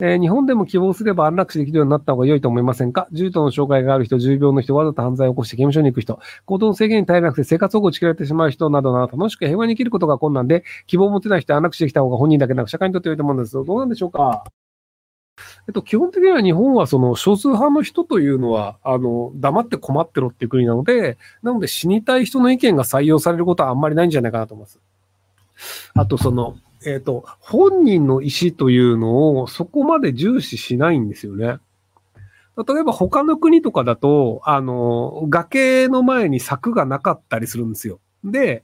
えー、日本でも希望すれば安楽死できるようになった方が良いと思いませんか？重度の障害がある人、重病の人、わざと犯罪を起こして刑務所に行く人、行動制限に耐えなくて生活保護をち切られてしまう人などなど楽しく平和に生きることが困難で、希望を持てない人は安楽死できた方が本人だけなく社会にとって良いと思うんです。どうなんでしょうか？えっと、基本的には日本はその少数派の人というのは、あの、黙って困ってろっていう国なので、なので死にたい人の意見が採用されることはあんまりないんじゃないかなと思います。あと、その、えっ、と、本人の意思というのをそこまで重視しないんですよね。例えば他の国とかだと、あの、崖の前に柵がなかったりするんですよ。で、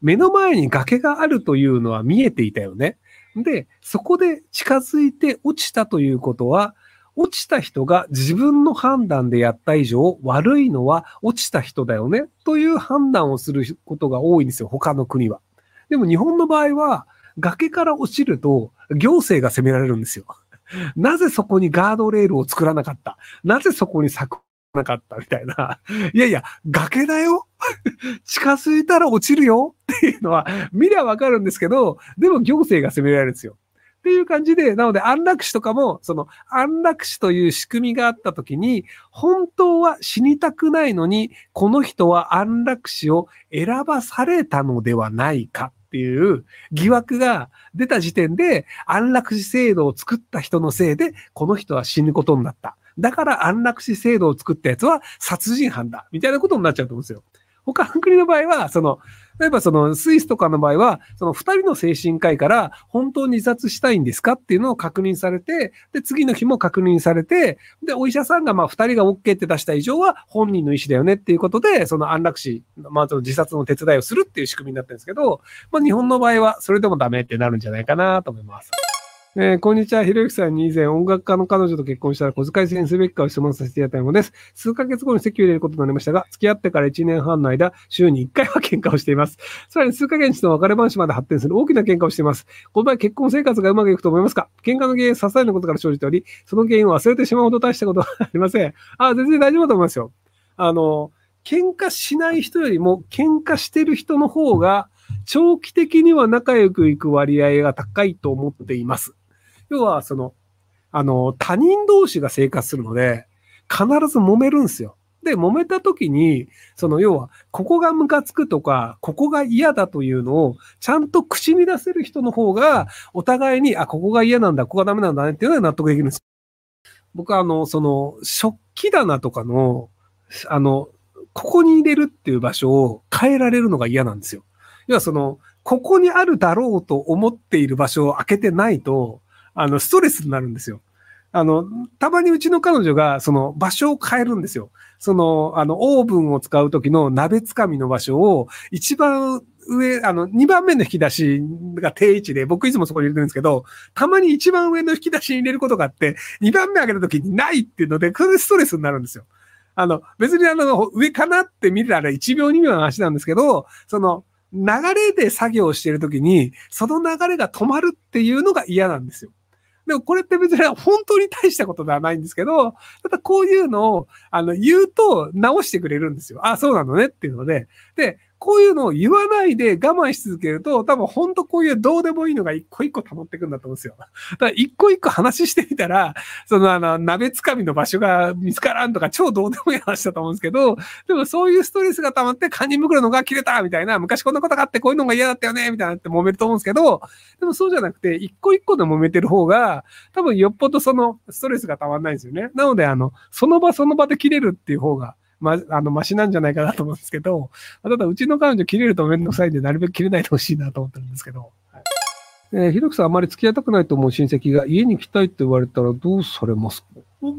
目の前に崖があるというのは見えていたよね。で、そこで近づいて落ちたということは、落ちた人が自分の判断でやった以上、悪いのは落ちた人だよね、という判断をすることが多いんですよ、他の国は。でも日本の場合は、崖から落ちると行政が責められるんですよ。なぜそこにガードレールを作らなかった？なぜそこに柵なかった？みたいな。いやいや、崖だよ 近づいたら落ちるよっていうのは見りゃわかるんですけど、でも行政が責められるんですよ。っていう感じで、なので安楽死とかも、その安楽死という仕組みがあった時に、本当は死にたくないのに、この人は安楽死を選ばされたのではないかっていう疑惑が出た時点で、安楽死制度を作った人のせいで、この人は死ぬことになった。だから安楽死制度を作ったやつは殺人犯だ。みたいなことになっちゃうと思うんですよ。他の国の場合は、その、例えばそのスイスとかの場合は、その二人の精神科医から本当に自殺したいんですかっていうのを確認されて、で、次の日も確認されて、で、お医者さんがまあ二人が OK って出した以上は本人の意思だよねっていうことで、その安楽死、まあその自殺の手伝いをするっていう仕組みになってるんですけど、まあ日本の場合はそれでもダメってなるんじゃないかなと思います。えー、こんにちは。ひろゆきさんに以前音楽家の彼女と結婚したら小遣い制にすべきかを質問させていただいたものです。数ヶ月後に席を入れることになりましたが、付き合ってから1年半の間、週に1回は喧嘩をしています。さらに数ヶ月の別れ話まで発展する大きな喧嘩をしています。この場合結婚生活がうまくいくと思いますか？喧嘩の原因は些細なことから生じており、その原因を忘れてしまうほど大したことはありません。あ、全然大丈夫だと思いますよ。あの、喧嘩しない人よりも喧嘩してる人の方が、長期的には仲良くいく割合が高いと思っています。要は、その、あの、他人同士が生活するので、必ず揉めるんですよ。で、揉めた時に、その要は、ここがムカつくとか、ここが嫌だというのを、ちゃんと口に出せる人の方が、お互いに、あ、ここが嫌なんだ、ここがダメなんだねっていうのは納得できるんです。僕は、あの、その、食器棚とかの、あの、ここに入れるっていう場所を変えられるのが嫌なんですよ。要はその、ここにあるだろうと思っている場所を開けてないと、あの、ストレスになるんですよ。あの、たまにうちの彼女が、その場所を変えるんですよ。その、あの、オーブンを使う時の鍋つかみの場所を、一番上、あの、2番目の引き出しが定位置で、僕いつもそこに入れてるんですけど、たまに一番上の引き出しに入れることがあって、2番目上げた時にないっていうので、それストレスになるんですよ。あの、別にあの、上かなって見たら1秒2秒の話なんですけど、その、流れで作業してる時に、その流れが止まるっていうのが嫌なんですよ。でもこれって別に本当に大したことではないんですけど、ただこういうのを、あの、言うと直してくれるんですよ。あ、そうなのねっていうので。で、こういうのを言わないで我慢し続けると、多分本当こういうどうでもいいのが一個一個溜まってくんだと思うんですよ。だから一個一個話してみたら、そのあの、鍋つかみの場所が見つからんとか超どうでもいい話だと思うんですけど、でもそういうストレスが溜まって堪忍袋のが切れたみたいな、昔こんなことがあってこういうのが嫌だったよねみたいなって揉めると思うんですけど、でもそうじゃなくて、一個一個で揉めてる方が、多分よっぽどそのストレスが溜まんないんですよね。なので、あの、その場その場で切れるっていう方が、ま、あの、マシなんじゃないかなと思うんですけど、ただ、うちの彼女切れるとめんどくさいんで、なるべく切れないでほしいなと思ってるんですけど。はい、えー、ひろきさんあまり付き合いたくないと思う親戚が家に来たいって言われたらどうされますか？僕、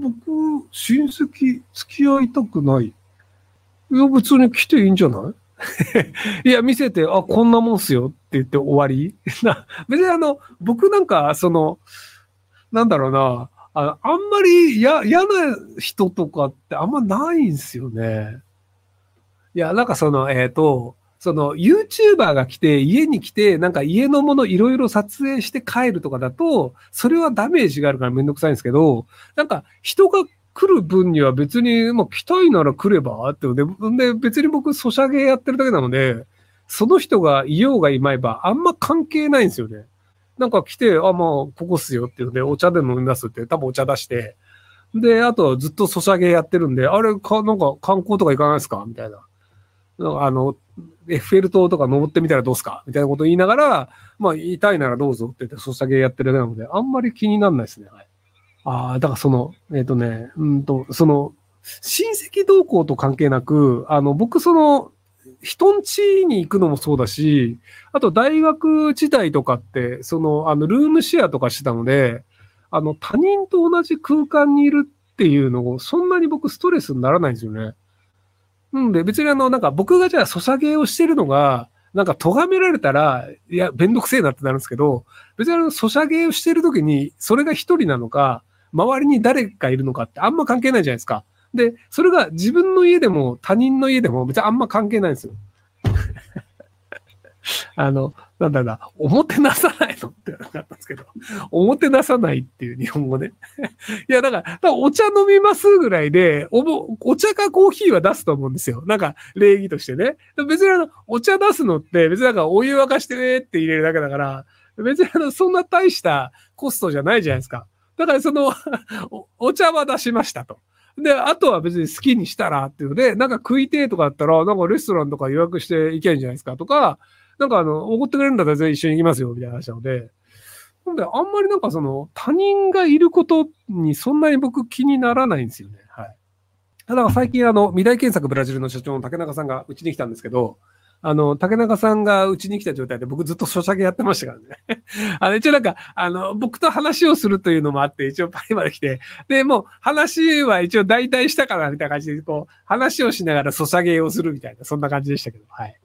親戚付き合いたくない。いや、別に来ていいんじゃない？いや、見せて、あ、こんなもんっすよって言って終わり？別にあの、僕なんか、その、なんだろうな、ああんまり嫌な人とかってあんまないんすよね。いや、なんかその、えっ、ー、と、その YouTuber が来て、家に来て、なんか家のものいろいろ撮影して帰るとかだと、それはダメージがあるからめんどくさいんですけど、なんか人が来る分には別に、まあ来たいなら来ればってで、で、別に僕、ソシャゲやってるだけなので、その人がいようがいまいば、あんま関係ないんですよね。なんか来て、あ、まあ、ここっすよっていうので、お茶で飲みますって、多分お茶出して、で、あとずっとソシャゲやってるんで、あれか、なんか観光とか行かないですか？みたいな。なんかあの、エッフェル塔とか登ってみたらどうすか？みたいなこと言いながら、まあ、言いならどうぞって言ってソシャゲやってるだけなので、あんまり気にならないですね。はい、ああ、だからその、えっ、とね、うんと、その、親戚同行と関係なく、あの、僕その、人ん家に行くのもそうだし、あと大学時代とかって、その、あの、ルームシェアとかしてたので、あの、他人と同じ空間にいるっていうのを、そんなに僕ストレスにならないんですよね。うんで、別にあの、なんか僕がじゃあソシャゲをしてるのが、なんか咎められたら、いや、めんどくせえなってなるんですけど、別にあの、ソシャゲをしてるときに、それが一人なのか、周りに誰かいるのかってあんま関係ないじゃないですか。で、それが自分の家でも他人の家でも別にあんま関係ないんですよ。あの、なんだな、おもてなさないのってなったんですけど、おもてなさないっていう日本語ね。いや、だから、お茶飲みますぐらいで、おも、お茶かコーヒーは出すと思うんですよ。なんか、礼儀としてね。別にあの、お茶出すのって、別になんかお湯沸かしてねって入れるだけだから、別にあの、そんな大したコストじゃないじゃないですか。だからその、おお茶は出しましたと。で、あとは別に好きにしたらっていうので、なんか食いてえとかあったら、なんかレストランとか予約していけんじゃないですかとか、なんかあの、おごってくれるんだったら全然一緒に行きますよ、みたいな話なので。なんで、あんまりなんかその、他人がいることにそんなに僕気にならないんですよね。はい。ただ最近あの、未来検索ブラジルの社長の竹中さんがうちに来たんですけど、あの、竹中さんがうちに来た状態で僕ずっとソシャゲやってましたからね。あの、一応なんか、あの、僕と話をするというのもあって、一応パリまで来て、で、もう話は一応代替したからみたいな感じで、こう、話をしながらソシャゲをするみたいな、そんな感じでしたけど、はい。